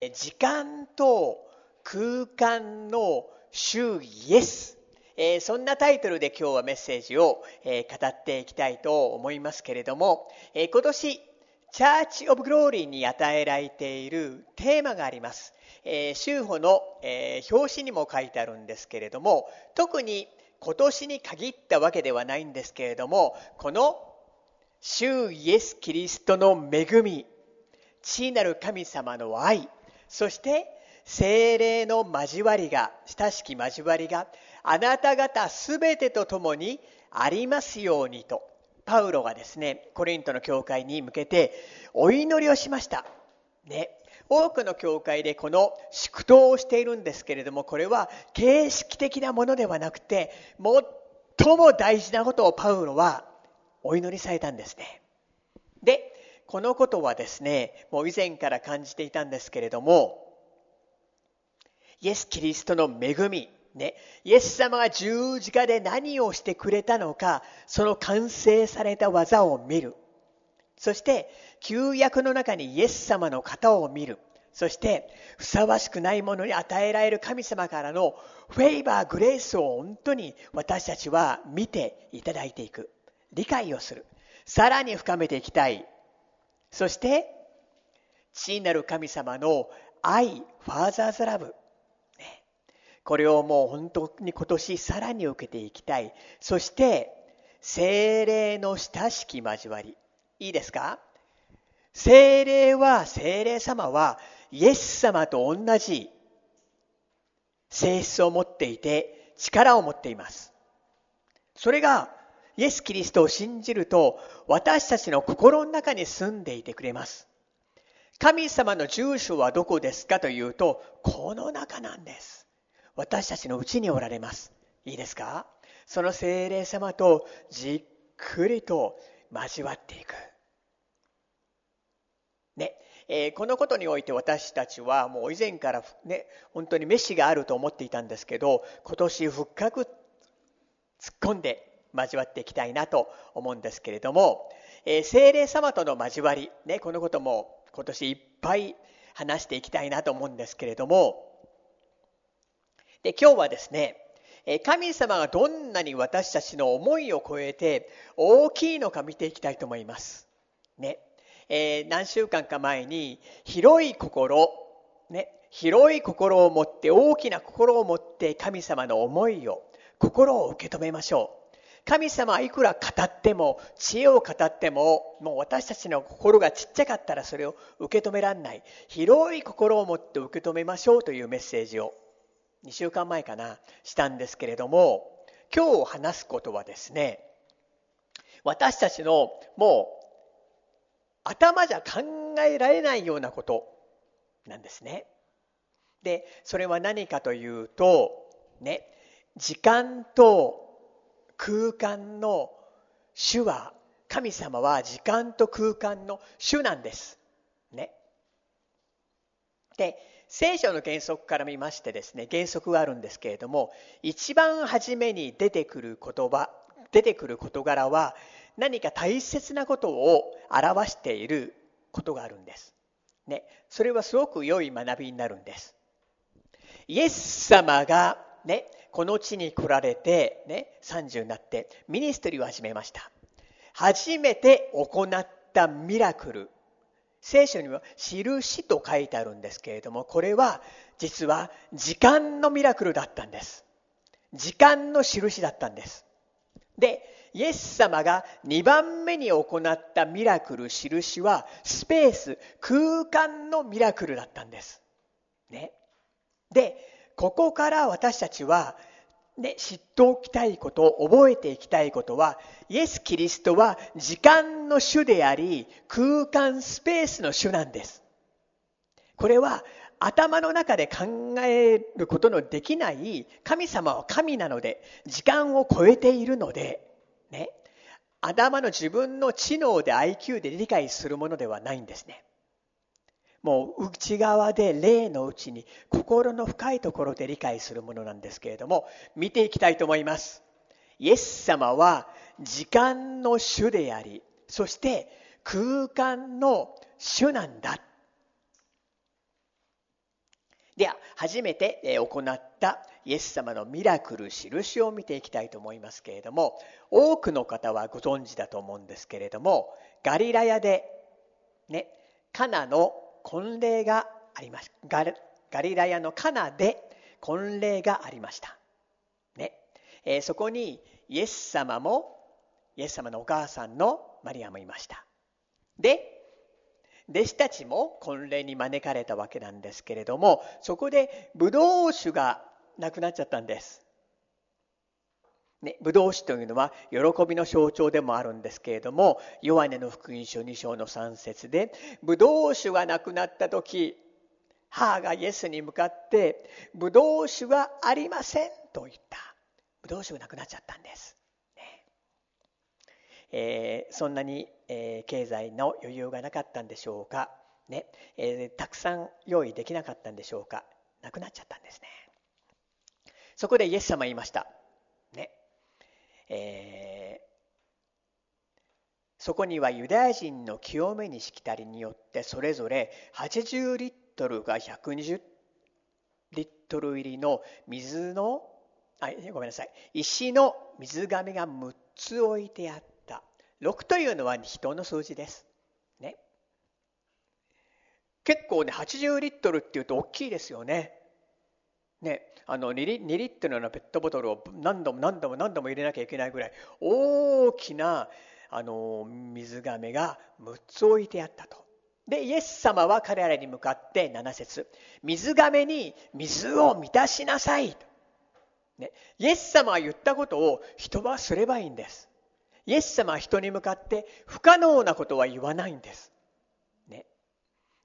時間と空間の主イエス。え、そんなタイトルで今日はメッセージを、え、語っていきたいと思いますけれども、え、今年、チャーチ・オブ・グローリーに与えられているテーマがあります。えー、の、え、表紙にも書いてあるんですけれども、特に今年に限ったわけではないんですけれども、この主イエス・キリストの恵み、地なる神様の愛、そして精霊の交わりが、親しき交わりが、あなた方すべてと共にありますようにと、パウロがですね、コリントの教会に向けてお祈りをしました。ね。多くの教会でこの祝祷をしているんですけれども、これは形式的なものではなくて、最も大事なことをパウロはお祈りされたんですね。で、このことはですね、もう以前から感じていたんですけれども、イエス・キリストの恵み、ね、イエス様が十字架で何をしてくれたのか、その完成された技を見る。そして、旧約の中にイエス様の型を見る。そして、ふさわしくないものに与えられる神様からのフェイバー、グレースを本当に私たちは見ていただいていく。理解をする。さらに深めていきたい。そして、父なる神様の愛、ファーザーズラブ。これをもう本当に今年さらに受けていきたい。そして、精霊の親しき交わり。いいですか？精霊は、精霊様は、イエス様と同じ性質を持っていて、力を持っています。それが、イエス・キリストを信じると、私たちの心の中に住んでいてくれます。神様の住所はどこですかというと、この中なんです。私たちのうちにおられます。いいですか？その精霊様とじっくりと交わっていく。ね。えー、このことにおいて私たちはもう以前からね、本当に飯があると思っていたんですけど、今年深く突っ込んで交わっていきたいなと思うんですけれども、えー、精霊様との交わり、ね、このことも今年いっぱい話していきたいなと思うんですけれども、で今日はですね神様がどんなに私たちの思いを超えて大きいのか見ていきたいと思います。ね。えー、何週間か前に広い心、ね、広い心を持って大きな心を持って神様の思いを心を受け止めましょう。神様はいくら語っても知恵を語ってももう私たちの心がちっちゃかったらそれを受け止めらんない広い心を持って受け止めましょうというメッセージを2週間前かなしたんですけれども今日話すことはですね私たちのもう頭じゃ考えられないようなことなんですね。でそれは何かというとね時間と空間の主は神様は時間と空間の主なんです。ね。で聖書の原則から見ましてですね原則があるんですけれども一番初めに出てくる言葉出てくる事柄は何か大切なことを表していることがあるんです。ね、それはすごく良い学びになるんです。イエス様が、ね、この地に来られて、ね、30になってミニストリーを始めました。初めて行ったミラクル聖書には印と書いてあるんですけれども、これは実は時間のミラクルだったんです。時間の印だったんです。で、イエス様が2番目に行ったミラクル、印はスペース、空間のミラクルだったんです。ね。で、ここから私たちはね、知っておきたいこと、覚えていきたいことは、イエス・キリストは時間の主であり、空間スペースの主なんです。これは頭の中で考えることのできない神様は神なので、時間を超えているので、ね、頭の自分の知能で IQ で理解するものではないんですね。もう内側で霊のうちに心の深いところで理解するものなんですけれども見ていきたいと思います。イエス様は時間の主でありそして空間の主なんだ。では初めて行ったイエス様のミラクル印を見ていきたいと思いますけれども多くの方はご存知だと思うんですけれどもガリラヤでねカナの婚礼がありましたガリラヤのカナで婚礼がありました、ね。えー、そこにイエス様もイエス様のお母さんのマリアもいました。で弟子たちも婚礼に招かれたわけなんですけれどもそこでブドウ酒がなくなっちゃったんです。ね、ブドウ酒というのは喜びの象徴でもあるんですけれどもヨハネの福音書2章の3節でブドウ酒がなくなった時母がイエスに向かって「ブドウ酒はありません」と言ったブドウ酒がなくなっちゃったんです。ねえー、そんなに、えー、経済の余裕がなかったんでしょうか、ねえー、たくさん用意できなかったんでしょうかなくなっちゃったんですね。そこでイエス様言いました。えー、そこにはユダヤ人の清めにしきたりによってそれぞれ80リットルが120リットル入りの水のあごめんなさい。石の水亀が6つ置いてあった。6というのは人の数字です、ね、結構ね80リットルっていうと大きいですよね。ね、あの 2, リ2リットルのペットボトルを何度も何度も何度も入れなきゃいけないぐらい大きなあの水がめが6つ置いてあったと。でイエス様は彼らに向かって7節水がめに水を満たしなさいと、ね、イエス様は言ったことを人はすればいいんです。イエス様は人に向かって不可能なことは言わないんです。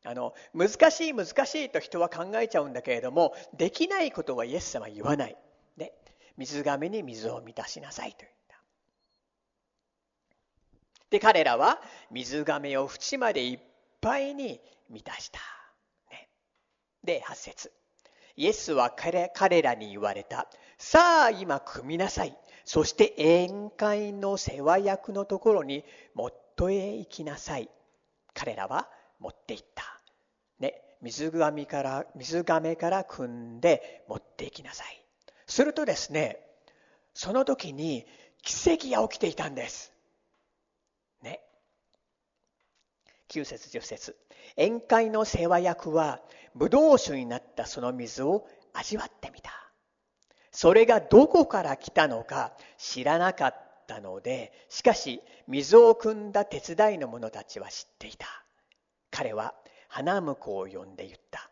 あの難しい難しいと人は考えちゃうんだけれどもできないことはイエス様は言わない。で水がめに水を満たしなさいと言った。で彼らは水がめを縁までいっぱいに満たした。ね、で8節イエスは彼彼らに言われた。さあ今組みなさい。そして宴会の世話役のところにもっとへ行きなさい。彼らは持っていった。ね、水がから水亀から汲んで持っていきなさい。するとですね、その時に奇跡が起きていたんです。ね。9節10節宴会の世話役はブドウ酒になったその水を味わってみた。それがどこから来たのか知らなかったので、しかし水を汲んだ手伝いの者たちは知っていた。彼は花婿を呼んで言った。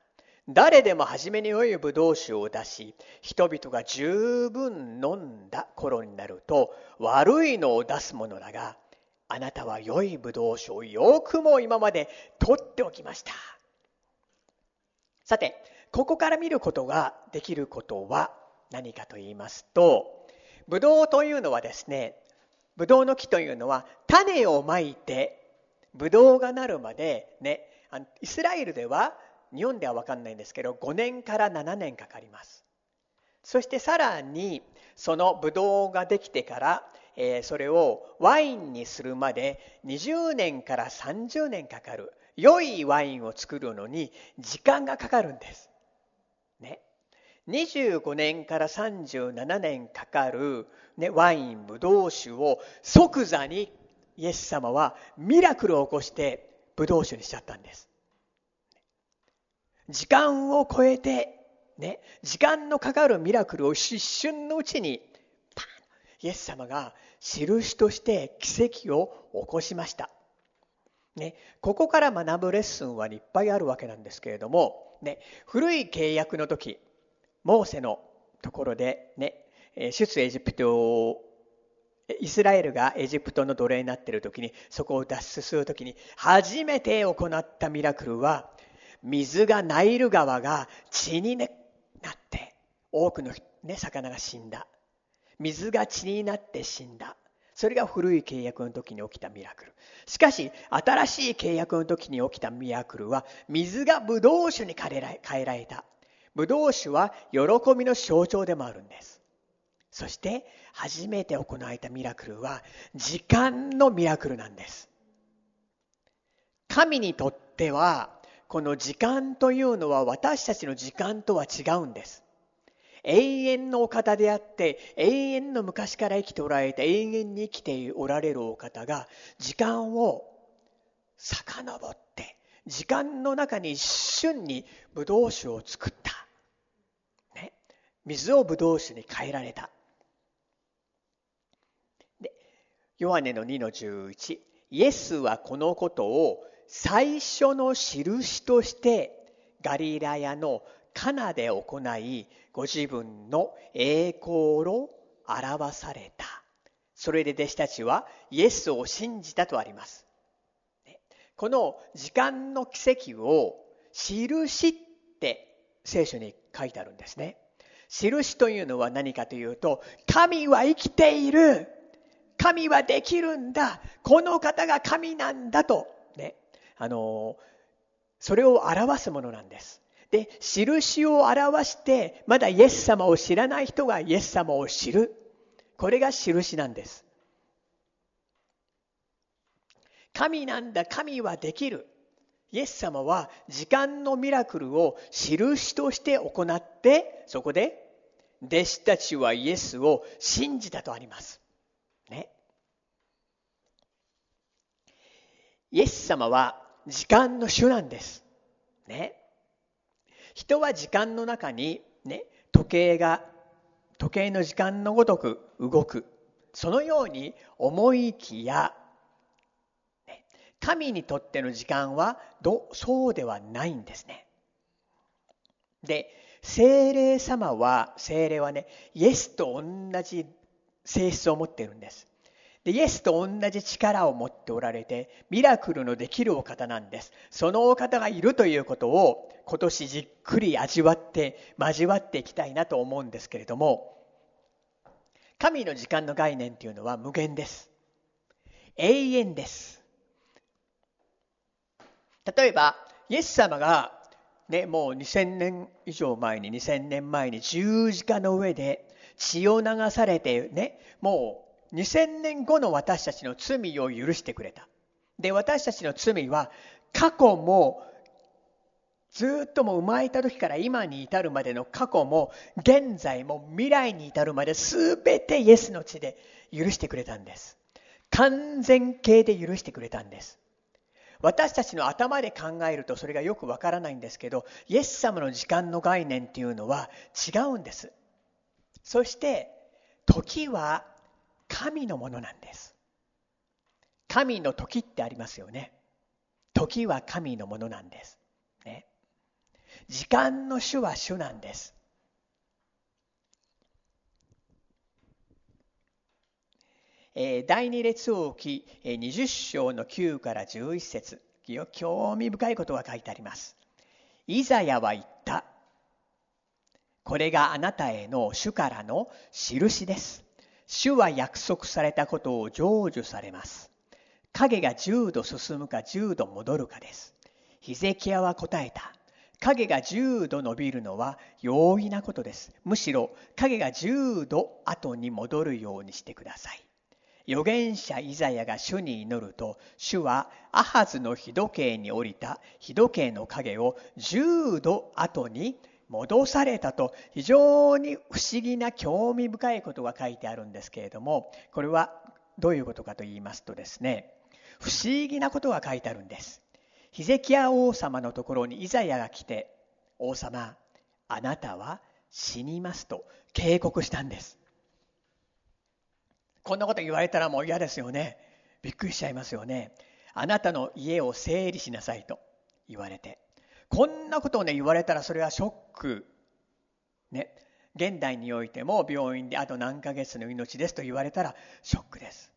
誰でも初めに良いブドウ酒を出し、人々が十分飲んだ頃になると、悪いのを出す者らが、あなたは良いブドウ酒をよくも今まで取っておきました。さて、ここから見ることができることは何かと言いますと、ブドウというのはですね、ブドウの木というのは種をまいてブドウがなるまでねイスラエルでは日本では分かんないんですけど5年から7年かかりますそしてさらにそのブドウができてから、えー、それをワインにするまで20年から30年かかる良いワインを作るのに時間がかかるんです。ね。25年から37年かかる、ね、ワインブドウ酒を即座にイエス様はミラクルを起こしてブドウ酒にしちゃったんです。時間を超えて、ね、時間のかかるミラクルを一瞬のうちに、パンイエス様が印として奇跡を起こしました。ね、ここから学ぶレッスンはいっぱいあるわけなんですけれども、ね、古い契約の時モーセのところで、ね、出エジプトイスラエルがエジプトの奴隷になっている時にそこを脱出する時に初めて行ったミラクルは水がナイル川が血に、なって多くの、ね、魚が死んだ。水が血になって死んだ。それが古い契約の時に起きたミラクル。しかし新しい契約の時に起きたミラクルは水がブドウ酒に変えられた。ブドウ酒は喜びの象徴でもあるんです。そして初めて行われたミラクルは時間のミラクルなんです。神にとってはこの時間というのは私たちの時間とは違うんです。永遠のお方であって永遠の昔から生きておられて永遠に生きておられるお方が時間を遡って時間の中に一瞬にブドウ酒を作った、ね、水をブドウ酒に変えられたでヨハネの2の11イエスはこのことを最初の印としてガリラヤのカナで行いご自分の栄光を表された。それで弟子たちはイエスを信じたとあります。この時間の奇跡を印って聖書に書いてあるんですね。印というのは何かというと神は生きている。神はできるんだ。この方が神なんだと。ね。あのそれを表すものなんです。で印を表してまだイエス様を知らない人がイエス様を知る。これが印なんです。神なんだ神はできる。イエス様は時間のミラクルを印として行ってそこで弟子たちはイエスを信じたとありますねイエス様は時間の主なんですね人は時間の中に、ね、時計が時計の時間のごとく動くそのように思いきや、ね、神にとっての時間はどそうではないんですね。で精霊様は精霊はねイエスと同じ性質を持っているんです。でイエスと同じ力を持っておられてミラクルのできるお方なんです。そのお方がいるということを今年じっくり味わって交わっていきたいなと思うんですけれども神の時間の概念というのは無限です。永遠です。例えばイエス様がね、もう2000年以上前に2000年前に十字架の上で血を流されてねもう2000年後の私たちの罪を許してくれた。で、私たちの罪は過去もずっとも生まれた時から今に至るまでの過去も現在も未来に至るまで全てイエスの血で許してくれたんです。完全形で許してくれたんです。私たちの頭で考えるとそれがよくわからないんですけどイエス様の時間の概念っていうのは違うんです。そして時は神のものなんです。神の時ってありますよね。時は神のものなんです。ね、時間の主は主なんです。え、第二列王記20章の9から11節興味深いことが書いてあります。イザヤは言った。これがあなたへの主からの印です。主は約束されたことを成就されます。影が10度進むか10度戻るかです。ヒゼキヤは答えた。影が10度伸びるのは容易なことです。むしろ影が10度後に戻るようにしてください。預言者イザヤが主に祈ると、主はアハズの日時計に降りた日時計の影を10度後に戻されたと非常に不思議な興味深いことが書いてあるんですけれどもこれはどういうことかと言いますとですね不思議なことが書いてあるんです。ヒゼキヤ王様のところにイザヤが来て王様あなたは死にますと警告したんです。こんなこと言われたらもう嫌ですよね。びっくりしちゃいますよね。あなたの家を整理しなさいと言われて。こんなことをね言われたらそれはショック。ね。現代においても病院であと何ヶ月の命ですと言われたらショックです。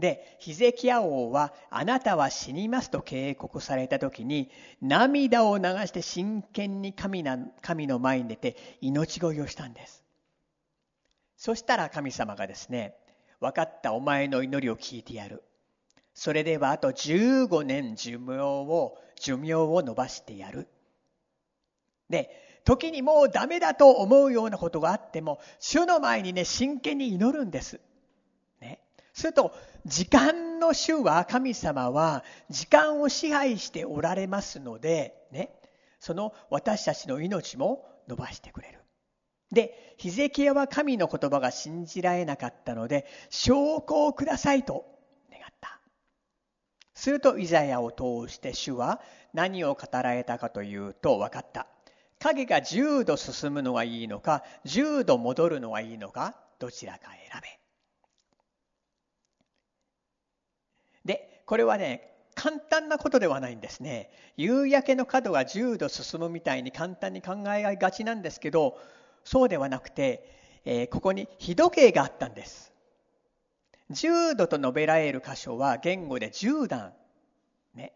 でヒゼキヤ王はあなたは死にますと警告された時に涙を流して真剣に神な神の前に出て命乞いをしたんです。そしたら神様がですね分かったお前の祈りを聞いてやる。それではあと15年寿命を寿命を伸ばしてやる。で、時にもうダメだと思うようなことがあっても、主の前にね、真剣に祈るんです。ね。すると、時間の主は神様は時間を支配しておられますので、ね、その私たちの命も伸ばしてくれる。で、ヒゼキヤは神の言葉が信じられなかったので、証拠をくださいと。するとイザヤを通して主は何を語られたかというと分かった。影が10度進むのがいいのか、10度戻るのがいいのか、どちらか選べ。で、これはね、簡単なことではないんですね。夕焼けの角が10度進むみたいに簡単に考えがちなんですけど、そうではなくて、えー、ここに日時計があったんです。10度と述べられる箇所は言語で10段。ね。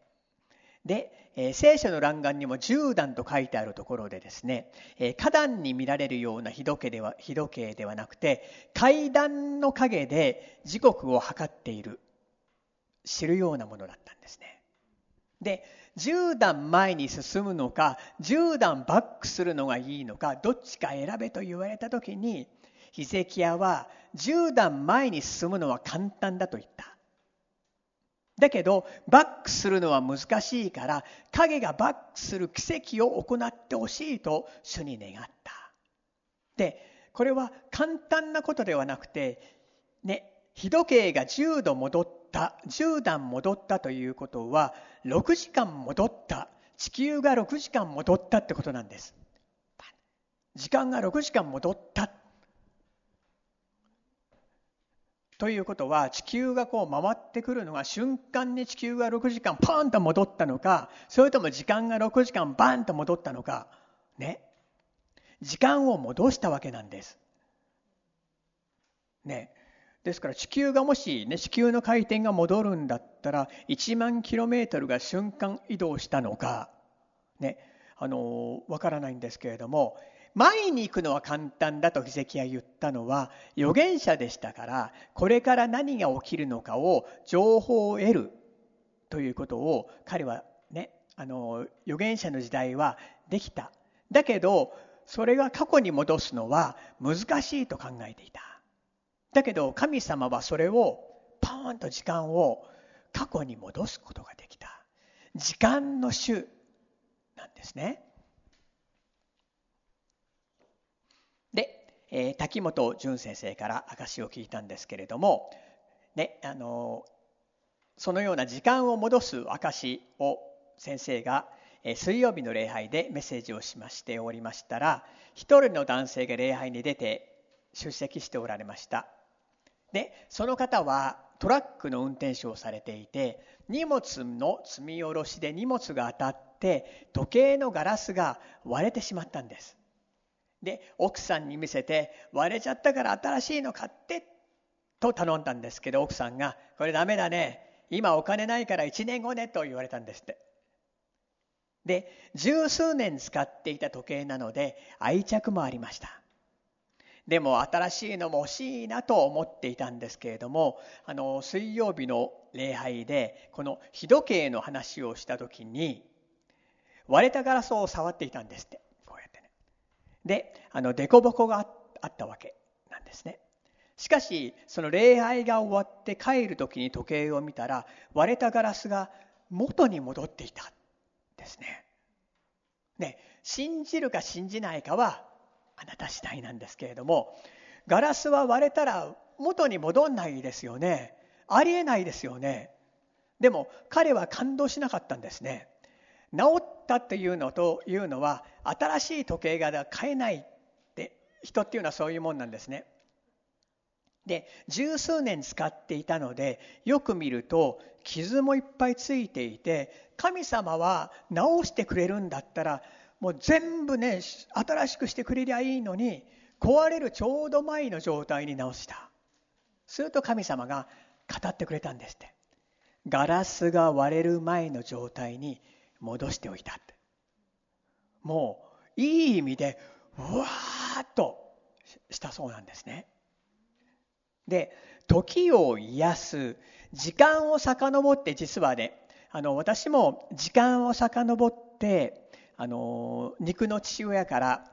で、えー、聖書の欄眼にも10段と書いてあるところでですね、えー、花壇に見られるような日時計では日時計ではなくて、階段の影で時刻を測っている、知るようなものだったんですね。で、10段前に進むのか、10段バックするのがいいのか、どっちか選べと言われた時に、ヒゼキヤは10段前に進むのは簡単だと言った。だけど、バックするのは難しいから、影がバックする奇跡を行ってほしいと主に願った。で、これは簡単なことではなくて、ね、日時計が10度戻った、10段戻ったということは、6時間戻った、地球が6時間戻ったってことなんです。時間が6時間戻った。ということは地球がこう回ってくるのが瞬間に地球が6時間パーンと戻ったのかそれとも時間が6時間バーンと戻ったのか。ね。時間を戻したわけなんです。ね。ですから地球がもし、ね、地球の回転が戻るんだったら1万キロメートルが瞬間移動したのか。ね。あのわからないんですけれども前に行くのは簡単だとヒゼキヤ言ったのは預言者でしたからこれから何が起きるのかを情報を得るということを彼はねあの預言者の時代はできた。だけどそれが過去に戻すのは難しいと考えていた。だけど神様はそれをパーンと時間を過去に戻すことができた。時間の主なんですね。えー、滝本淳先生から証を聞いたんですけれども、ね、あのそのような時間を戻す証を先生が、え、水曜日の礼拝でメッセージをしましておりましたら一人の男性が礼拝に出て出席しておられました。でその方はトラックの運転手をされていて荷物の積み下ろしで荷物が当たって時計のガラスが割れてしまったんです。で奥さんに見せて割れちゃったから新しいの買ってと頼んだんですけど奥さんが「これダメだね。今お金ないから1年後ね」と言われたんですって。で十数年使っていた時計なので愛着もありました。でも新しいのも欲しいなと思っていたんですけれどもあの水曜日の礼拝でこの日時計の話をした時に割れたガラスを触っていたんですって。であの凸凹があったわけなんですね。しかしその礼拝が終わって帰る時に時計を見たら割れたガラスが元に戻っていたですね。ね信じるか信じないかはあなた次第なんですけれどもガラスは割れたら元に戻んないですよね。ありえないですよね。でも彼は感動しなかったんですね。治ったっていうのというのは新しい時計が買えないって人っていうのはそういうもんなんですね。で十数年使っていたのでよく見ると傷もいっぱいついていて神様は直してくれるんだったらもう全部ね新しくしてくれりゃいいのに壊れるちょうど前の状態に直したすると神様が語ってくれたんですってガラスが割れる前の状態に戻しておいたってもういい意味でうわーっとしたそうなんですね。で時を癒す時間を遡って実はねあの私も時間を遡ってあの肉の父親から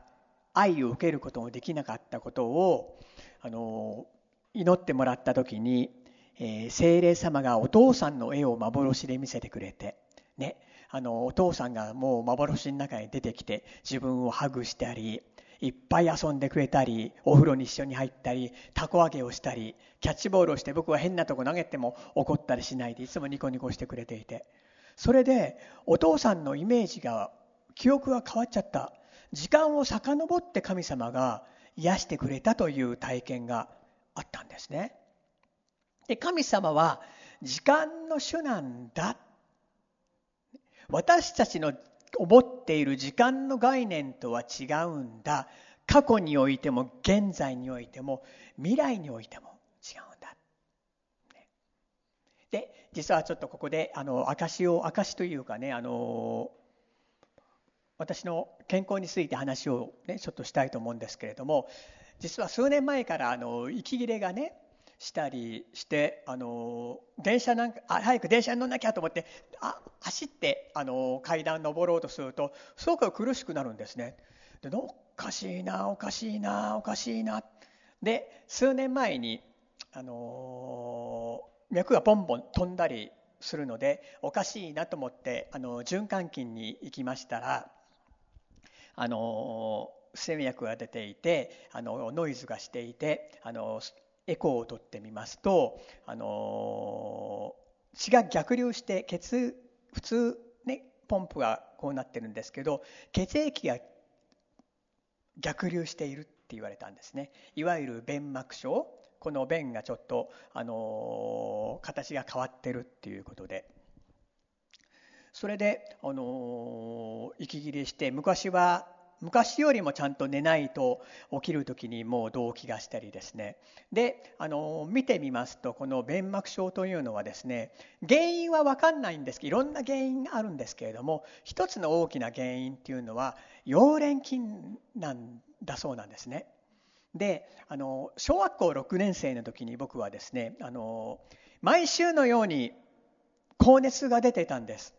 愛を受けることもできなかったことをあの祈ってもらった時にえー、精霊様がお父さんの絵を幻で見せてくれて、ね、あのお父さんがもう幻の中に出てきて自分をハグしたりいっぱい遊んでくれたりお風呂に一緒に入ったりたこ揚げをしたりキャッチボールをして僕は変なとこ投げても怒ったりしないでいつもニコニコしてくれていてそれでお父さんのイメージが記憶が変わっちゃった時間を遡って神様が癒してくれたという体験があったんですね。で神様は時間の主なんだ私たちの思っている時間の概念とは違うんだ過去においても現在においても未来においても違うんだ。で実はちょっとここであの証を証というかねあの私の健康について話を、ね、ちょっとしたいと思うんですけれども実は数年前からあの息切れがねしたりしてあの電車なんかあ早く電車に乗んなきゃと思ってあ走ってあの階段登ろうとするとすごく苦しくなるんですね。でおかしいなおかしいなおかしいなで数年前にあの脈がポンポン飛んだりするのでおかしいなと思ってあの循環器に行きましたらあの不整脈が出ていてあのノイズがしていてあのエコーを取ってみますと、あの血が逆流して血普通ねポンプがこうなってるんですけど血液が逆流しているって言われたんですね。いわゆる弁膜症。この弁がちょっと、あの形が変わってるっていうことで。それで、あの息切れして昔は昔よりもちゃんと寝ないと起きる時にもう動悸がしたりですねであの見てみますとこの弁膜症というのはですね原因は分かんないんですけどいろんな原因があるんですけれども一つの大きな原因っていうのは溶連菌なんだそうなんですね。であの小学校6年生の時に僕はですねあの毎週のように高熱が出てたんです。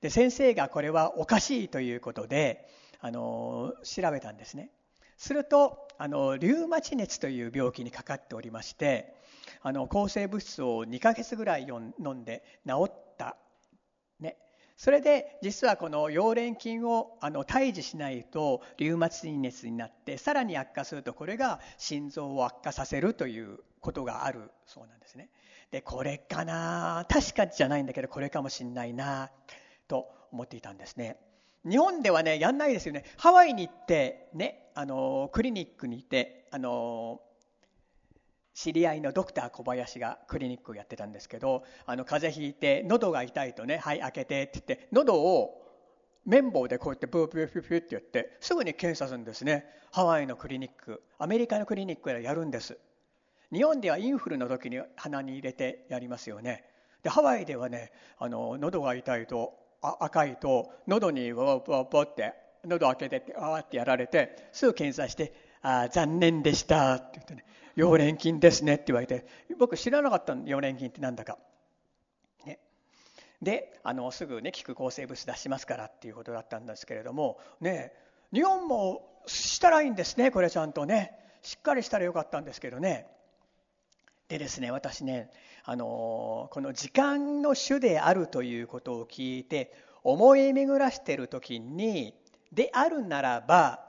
で先生がこれはおかしいということであの調べたんですね。するとあのリウマチ熱という病気にかかっておりましてあの抗生物質を2ヶ月ぐらい飲んで治った、ね、それで実はこの溶連菌をあの退治しないとリウマチ熱になってさらに悪化するとこれが心臓を悪化させるということがあるそうなんですね。でこれかな確かじゃないんだけどこれかもしんないなと思っていたんですね。日本ではねやんないですよね。ハワイに行ってねあのクリニックに行ってあの知り合いのドクター小林がクリニックをやってたんですけどあの風邪ひいて喉が痛いとね「はい開けて」って言って喉を綿棒でこうやってブーブーブーブーってやってすぐに検査するんですね。ハワイのクリニックアメリカのクリニックでやるんです。日本ではインフルの時に鼻に入れてやりますよね。でハワイではねあの喉が痛いと赤いと喉にワワワって喉開けてわーってやられてすぐ検査して「あ残念でした」って言ってね「溶連菌ですね」って言われて僕知らなかったの溶連菌ってなんだか。ね、であのすぐね効く抗生物質出しますからっていうことだったんですけれどもね日本もしたらいいんですねこれちゃんとねしっかりしたらよかったんですけどねでですね私ねあのこの時間の主であるということを聞いて思い巡らしてる時にであるならば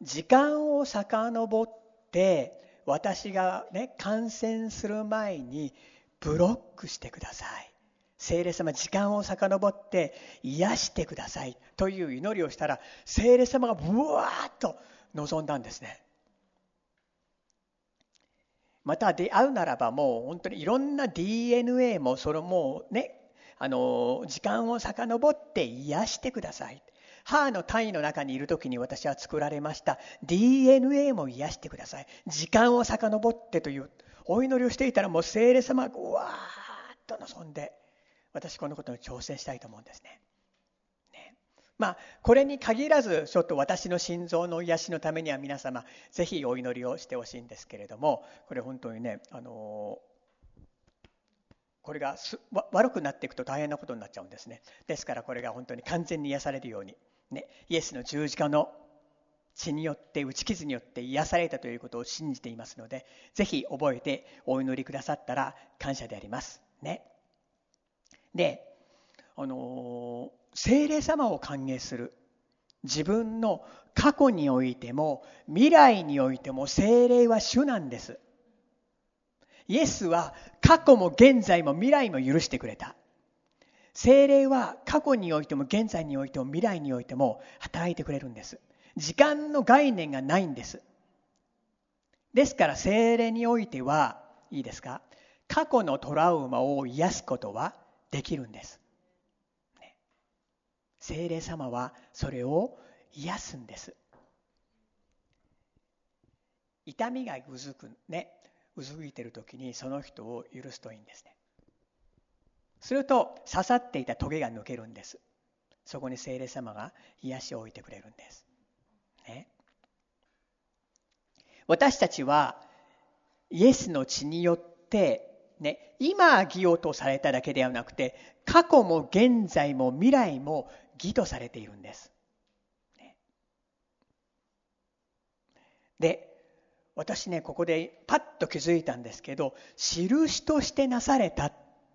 時間を遡って私がね感染する前にブロックしてください。聖霊様時間を遡って癒してください。という祈りをしたら聖霊様がブワーッと望んだんですね。また出会うならばもう本当にいろんな DNA もそれもうねあの時間を遡って癒してください。母の体の中にいる時に私は作られました。DNA も癒してください。時間を遡ってというお祈りをしていたらもう聖霊様がうわーっと望んで私このことに挑戦したいと思うんですね。まあ、これに限らずちょっと私の心臓の癒しのためには皆様ぜひお祈りをしてほしいんですけれどもこれ本当にね、あのこれが悪くなっていくと大変なことになっちゃうんですね。ですからこれが本当に完全に癒されるように、ね、イエスの十字架の血によって打ち傷によって癒されたということを信じていますのでぜひ覚えてお祈りくださったら感謝であります。ね。であの精霊様を歓迎する。自分の過去においても未来においても精霊は主なんです。イエスは過去も現在も未来も許してくれた。精霊は過去においても現在においても未来においても働いてくれるんです。時間の概念がないんです。ですから精霊においてはいいですか？過去のトラウマを癒すことはできるんです。精霊様はそれを癒すんです。痛みがうずくねうずいてる時にその人を許すといいんですね。すると刺さっていたトゲが抜けるんです。そこに精霊様が癒しを置いてくれるんです。ね、私たちはイエスの血によって、ね、今義をとされただけではなくて過去も現在も未来も義とされているんです。ね、で私ねここでパッと気づいたんですけど印としてなされたっ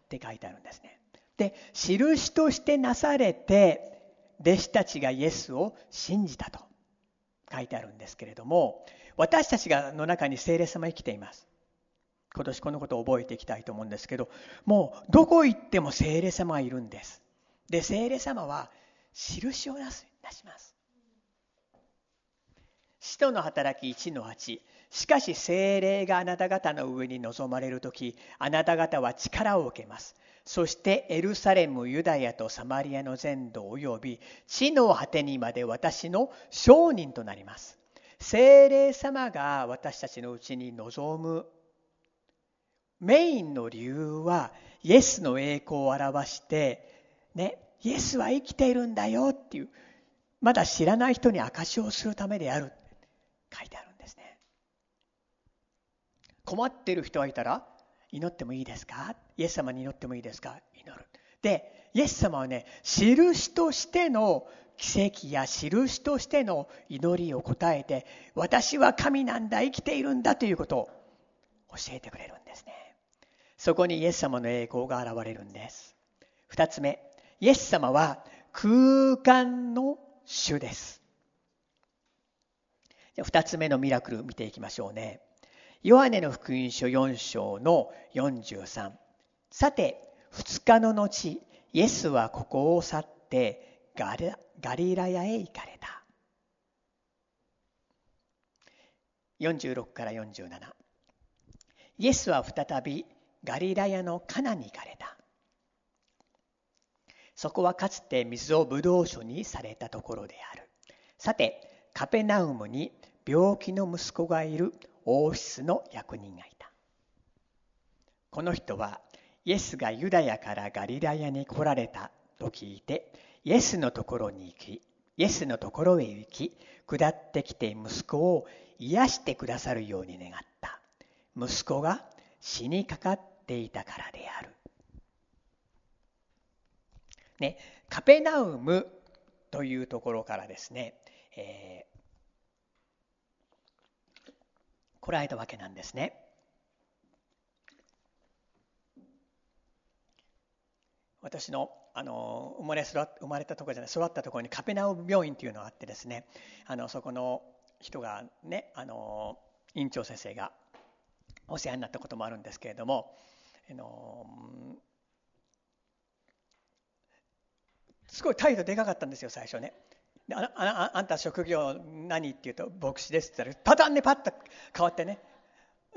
て書いてあるんですね。で印としてなされて弟子たちがイエスを信じたと。書いてあるんですけれども私たちがの中に聖霊様生きています今年このことを覚えていきたいと思うんですけどもうどこ行っても聖霊様がいるんですで聖霊様は印をなすなします。使徒の働き1の8しかし聖霊があなた方の上に臨まれる時あなた方は力を受けます。そしてエルサレム、ユダヤとサマリアの全土及び地の果てにまで私の証人となります。精霊様が私たちのうちに望むメインの理由はイエスの栄光を表して、ね、イエスは生きているんだよっていう、まだ知らない人に証しをするためである。書いてあるんですね。困ってる人がいたら祈ってもいいですか？イエス様に祈ってもいいですか？祈る。で、イエス様はね、印としての奇跡や印としての祈りを答えて、私は神なんだ、生きているんだということを教えてくれるんですね。そこにイエス様の栄光が現れるんです。二つ目、イエス様は空間の主です。二つ目のミラクル見ていきましょうね。ヨハネの福音書4章の43さて2日の後イエスはここを去ってガリラヤへ行かれた46から47イエスは再びガリラヤのカナに行かれたそこはかつて水をブドウ酒にされたところである。さてカペナウムに病気の息子がいる王室の役人がいた。この人はイエスがユダヤからガリラヤに来られたと聞いてイエスのところに行きイエスのところへ行き下ってきて息子を癒してくださるように願った。息子が死にかかっていたからである。ね、カペナウムというところからですね、え来られたわけなんですね。私のあの生まれ育生まれたところじゃない育ったところにカペナウム病院というのがあってですねあのそこの人がねあの院長先生がお世話になったこともあるんですけれどもあのすごい態度でかかったんですよ最初ね。あああんた職業何って言うと牧師ですって言ったらパタンねパッと変わってね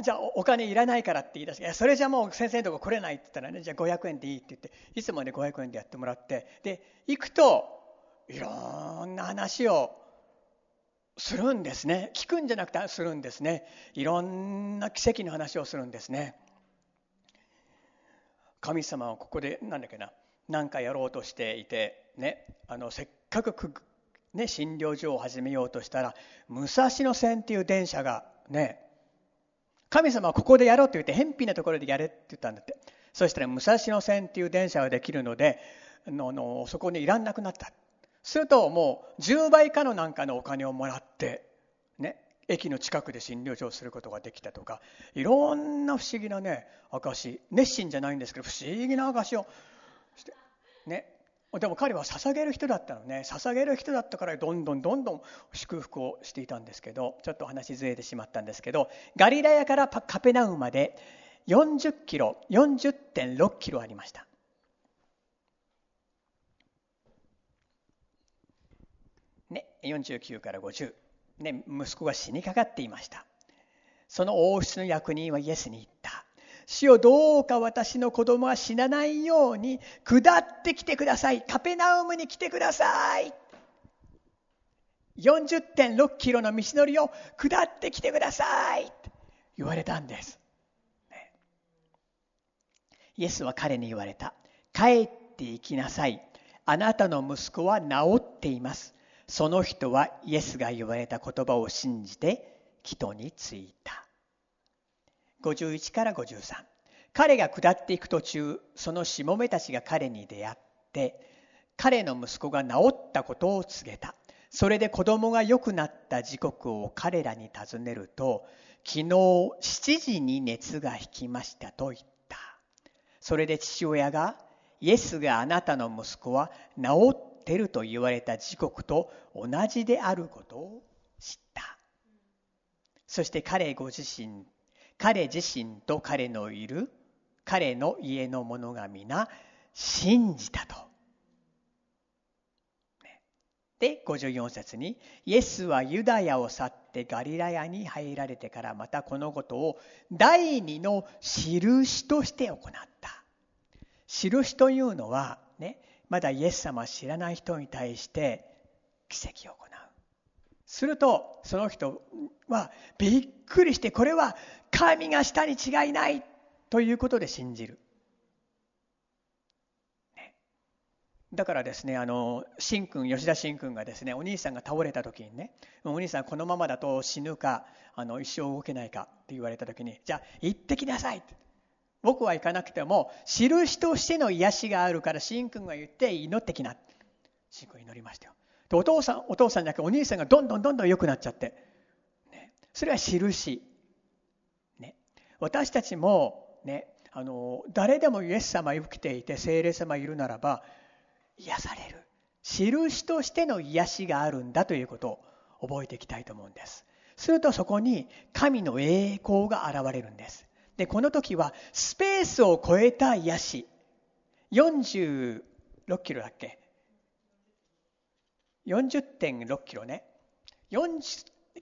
じゃあお金いらないからって言い出して、それじゃもう先生のとこ来れないって言ったらね、じゃあ500円でいいって言って、いつもね500円でやってもらって、で、行くと、いろんな話をするんですね。聞くんじゃなくてするんですね。いろんな奇跡の話をするんですね。神様はここで、なんだっけな、何かやろうとしていて、ね、あの、せっかくね、診療所を始めようとしたら武蔵野線っていう電車がね神様はここでやろうって言って偏僻なところでやれって言ったんだって。そしたら武蔵野線っていう電車ができるのでののそこにいらんなくなった。するともう10倍かのなんかのお金をもらってね、駅の近くで診療所をすることができたとかいろんな不思議なね証熱心じゃないんですけど不思議な証をね。でも彼は捧げる人だったのね。捧げる人だったからどんどんどんどん祝福をしていたんですけどちょっと話ずれてしまったんですけどガリラヤからカペナウまで40キロ40.6キロありました。ね。49から50ね。息子が死にかかっていました。その王室の役人はイエスに言っ主よどうか私の子供は死なないように下ってきてください。カペナウムに来てください。40.6キロの道のりを下ってきてください。言われたんです。ね、イエスは彼に言われた。帰って行きなさい。あなたの息子は治っています。その人はイエスが言われた言葉を信じて、祈祷に着いた。51から53彼が下っていく途中そのしもめたちが彼に出会って彼の息子が治ったことを告げた。それで子供が良くなった時刻を彼らに尋ねると昨日7時に熱が引きましたと言った。それで父親がイエスがあなたの息子は治ってると言われた時刻と同じであることを知った。そして彼ご自身彼自身と彼のいる彼の家の者が皆信じたと。で54節にイエスはユダヤを去ってガリラヤに入られてからまたこのことを第二の印として行った。印というのはねまだイエス様を知らない人に対して奇跡を行う。するとその人はびっくりしてこれは神がしたに違いないということで信じる。だからですね、あの、新君、吉田新君がですね、お兄さんが倒れた時にね、お兄さんこのままだと死ぬか、あの、一生動けないかって言われた時に、じゃあ行ってきなさいって。僕は行かなくても、印としての癒しがあるから、新君が言って祈ってきな。新君祈りましたよ。で、お父さん、お父さんじゃなくてお兄さんがどんどんどんどん良くなっちゃって。ね、それは印。ね、私たちもね、あの誰でもイエス様生きていて聖霊様いるならば癒される。印としての癒しがあるんだということを覚えていきたいと思うんです。するとそこに神の栄光が現れるんです。でこの時はスペースを超えた癒し。46キロだっけ？40.6キロね。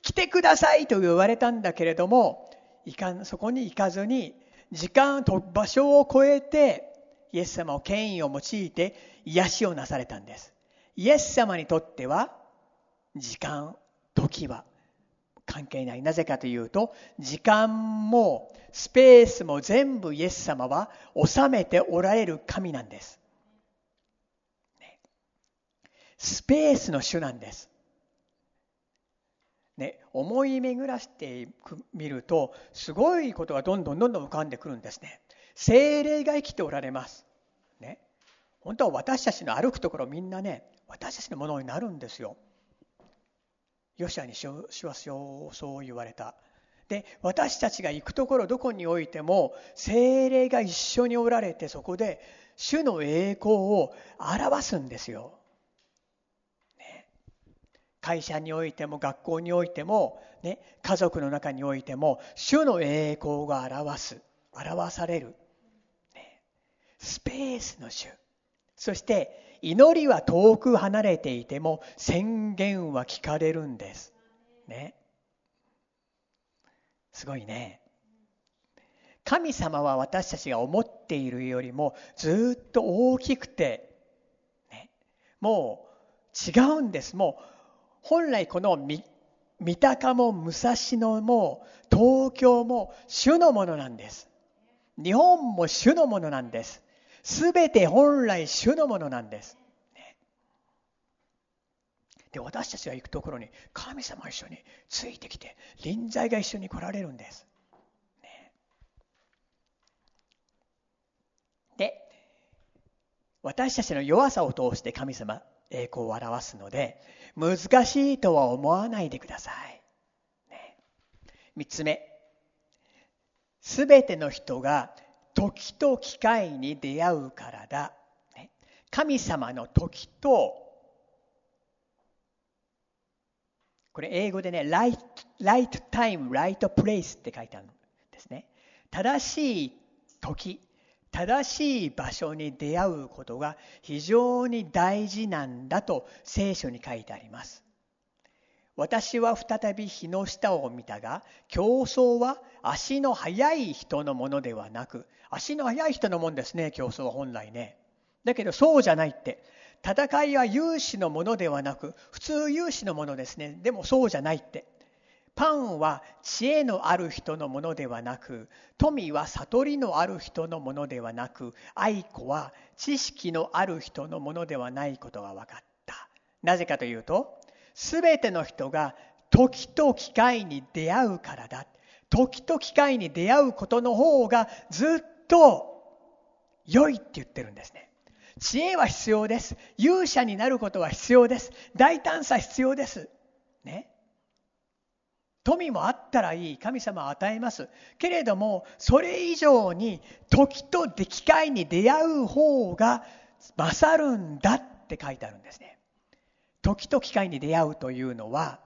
来てくださいと言われたんだけれどもいかそこに行かずに時間と場所を超えてイエス様を権威を用いて癒しをなされたんです。イエス様にとっては時間時は関係ない。なぜかというと時間もスペースも全部イエス様は治めておられる神なんです、スペースの主なんですね、思い巡らしてみるとすごいことがどんどんどんどん浮かんでくるんですね。精霊が生きておられます。ね、本当は私たちの歩くところみんなね私たちのものになるんですよ。ヨシアにしはそう言われた。で私たちが行くところどこにおいても精霊が一緒におられてそこで主の栄光を表すんですよ。会社においても学校においても、ね、家族の中においても主の栄光が表す表される、ね、スペースの主そして祈りは遠く離れていても宣言は聞かれるんです。ね。すごいね。神様は私たちが思っているよりもずっと大きくて、ね、もう違うんです。もう本来この三鷹も武蔵野も東京も主のものなんです。日本も主のものなんです。すべて本来主のものなんです。で私たちが行くところに神様一緒についてきて臨在が一緒に来られるんです。ね、で私たちの弱さを通して神様栄光を表すので難しいとは思わないでください。3つ目。すべての人が時と機会に出会うからだ。神様の時とこれ英語でね、right, right time, right place って書いてあるんですね。正しい時、正しい場所に出会うことが非常に大事なんだと聖書に書いてあります。私は再び日の下を見たが、競争は足の速い人のものではなく、足の速い人のもんですね、競争は本来ね。だけどそうじゃないって。戦いは有志のものではなく、普通有志のものですね。でもそうじゃないって。パンは知恵のある人のものではなく、富は悟りのある人のものではなく、愛子は知識のある人のものではないことが分かった。なぜかというと、すべての人が時と機会に出会うからだ。時と機会に出会うことの方がずっと良いって言ってるんですね。知恵は必要です。勇者になることは必要です。大胆さ必要です。ね。富もあったらいい。神様は与えます。けれども、それ以上に時と機会に出会う方が勝るんだって書いてあるんですね。時と機会に出会うというのは、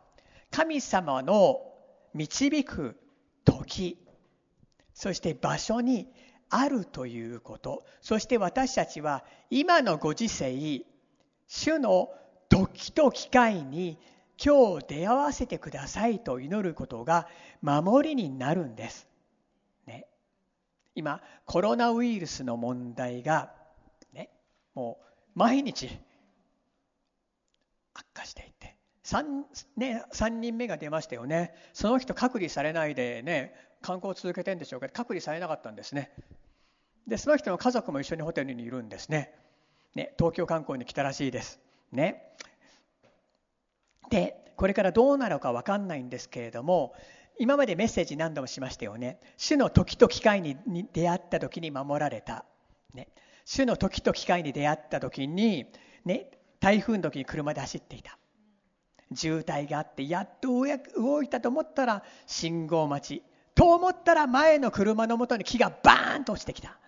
神様の導く時、そして場所にあるということそして私たちは今のご時世主の時と機会に今日出会わせてくださいと祈ることが守りになるんです。ね、今コロナウイルスの問題が、ね、もう毎日悪化していて 3,、ね、3人目が出ましたよね。その人隔離されないでね観光を続けてるんでしょうけど隔離されなかったんですね。でその人の家族も一緒にホテルにいるんですね。ね東京観光に来たらしいです。ね。でこれからどうなるか分かんないんですけれども今までメッセージ何度もしましたよね。主の時と機会に出会った時に守られた、ね、主の時と機会に出会った時に、ね、台風の時に車で走っていた。渋滞があってやっと動いたと思ったら信号待ち。と思ったら前の車のもとに木がバーンと落ちてきた。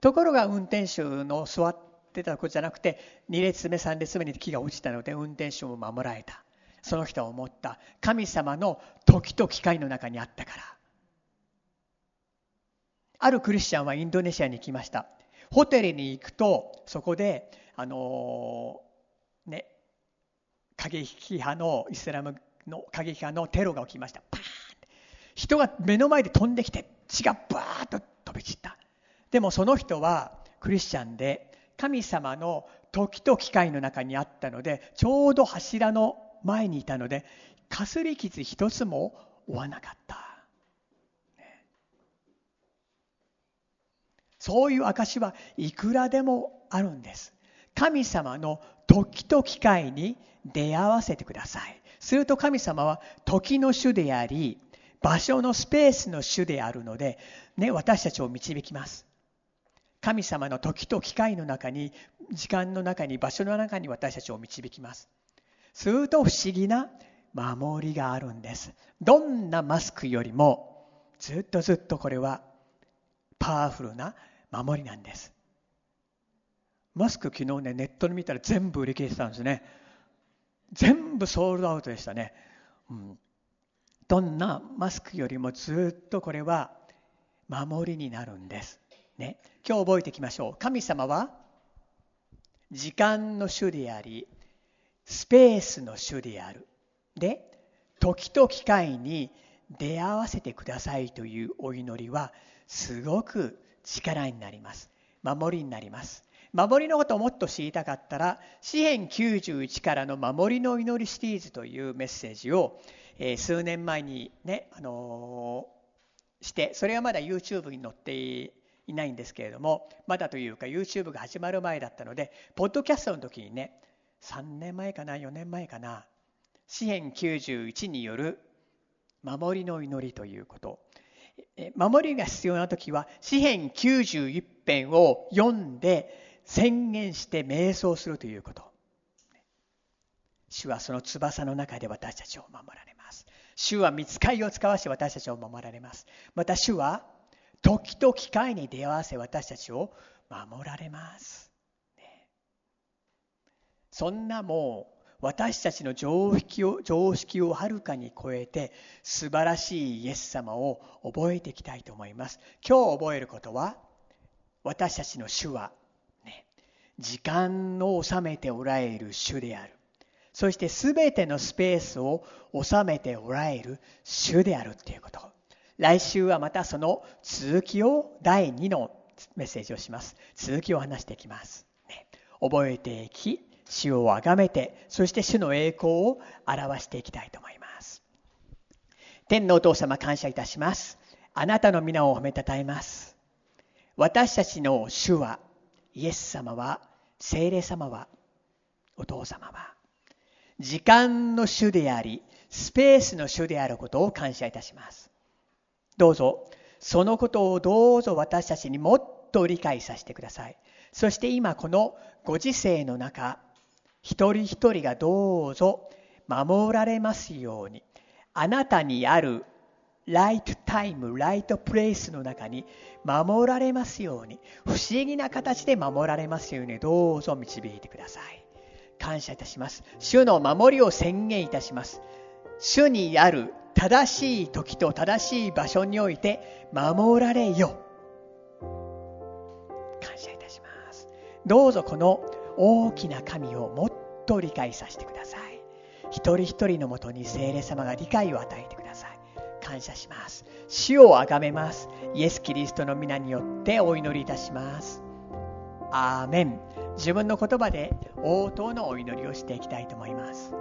ところが運転手の座ってた子じゃなくて2列目3列目に木が落ちたので運転手も守られた。その人は思った。神様の時と機会の中にあったから。あるクリスチャンはインドネシアに行きました。ホテルに行くとそこであのー、ね過激派のイスラムの過激派のテロが起きました。パーン人が目の前で飛んできて血がバーッと飛び散った。でもその人はクリスチャンで神様の時と機会の中にあったのでちょうど柱の前にいたのでかすり傷一つも負わなかった、そういう証はいくらでもあるんです。神様の時と機会に出会わせてください。すると神様は時の主であり場所のスペースの主であるので、ね、私たちを導きます。神様の時と機会の中に時間の中に場所の中に私たちを導きます。すると不思議な守りがあるんです。どんなマスクよりもずっとずっとこれはパワフルな守りなんです。マスク昨日ねネットで見たら全部売り切れてたんですね。全部ソールドアウトでしたね、うん、どんなマスクよりもずっとこれは守りになるんです。ね、今日覚えていきましょう。神様は時間の主であり、スペースの主である。で、時と機会に出会わせてくださいというお祈りはすごく力になります。守りになります。守りのことをもっと知りたかったら、詩編91からの守りの祈りシリーズというメッセージを、え、数年前にね、あの、して、それはまだ YouTube に載っていないんですけれどもまだというか YouTube が始まる前だったのでポッドキャストの時にね3年前かな4年前かな詩編91による守りの祈りということ。守りが必要な時は詩編91編を読んで宣言して瞑想するということ。主はその翼の中で私たちを守られます。主は見つかりを使わして私たちを守られます。また主は時と機会に出会わせ私たちを守られます、ね、そんなもう私たちの常識を常識をはるかに超えて素晴らしいイエス様を覚えていきたいと思います。今日覚えることは私たちの主は、ね、時間を収めておられる主である。そして全てのスペースを収めておられる主であるということ。来週はまたその続きを第2のメッセージをします。続きを話していきます、ね、覚えていき主をあがめてそして主の栄光を表していきたいと思います。天のお父様感謝いたします。あなたの皆を褒めたたえます。私たちの主はイエス様は聖霊様はお父様は時間の主でありスペースの主であることを感謝いたします。どうぞそのことをどうぞ私たちにもっと理解させてくださいそして今このご時世の中一人一人がどうぞ守られますようにあなたにあるライトタイム、ライトプレイスの中に守られますように、不思議な形で守られますように、どうぞ導いてください。感謝いたします。主の守りを宣言いたします。主にある正しい時と正しい場所において守られよ。感謝いたします。どうぞこの大きな神をもっと理解させてください。一人一人のもとに聖霊様が理解を与えてください。感謝します。主をあがめます。イエス・キリストの皆によってお祈りいたします。アーメン。自分の言葉で応答のお祈りをしていきたいと思います。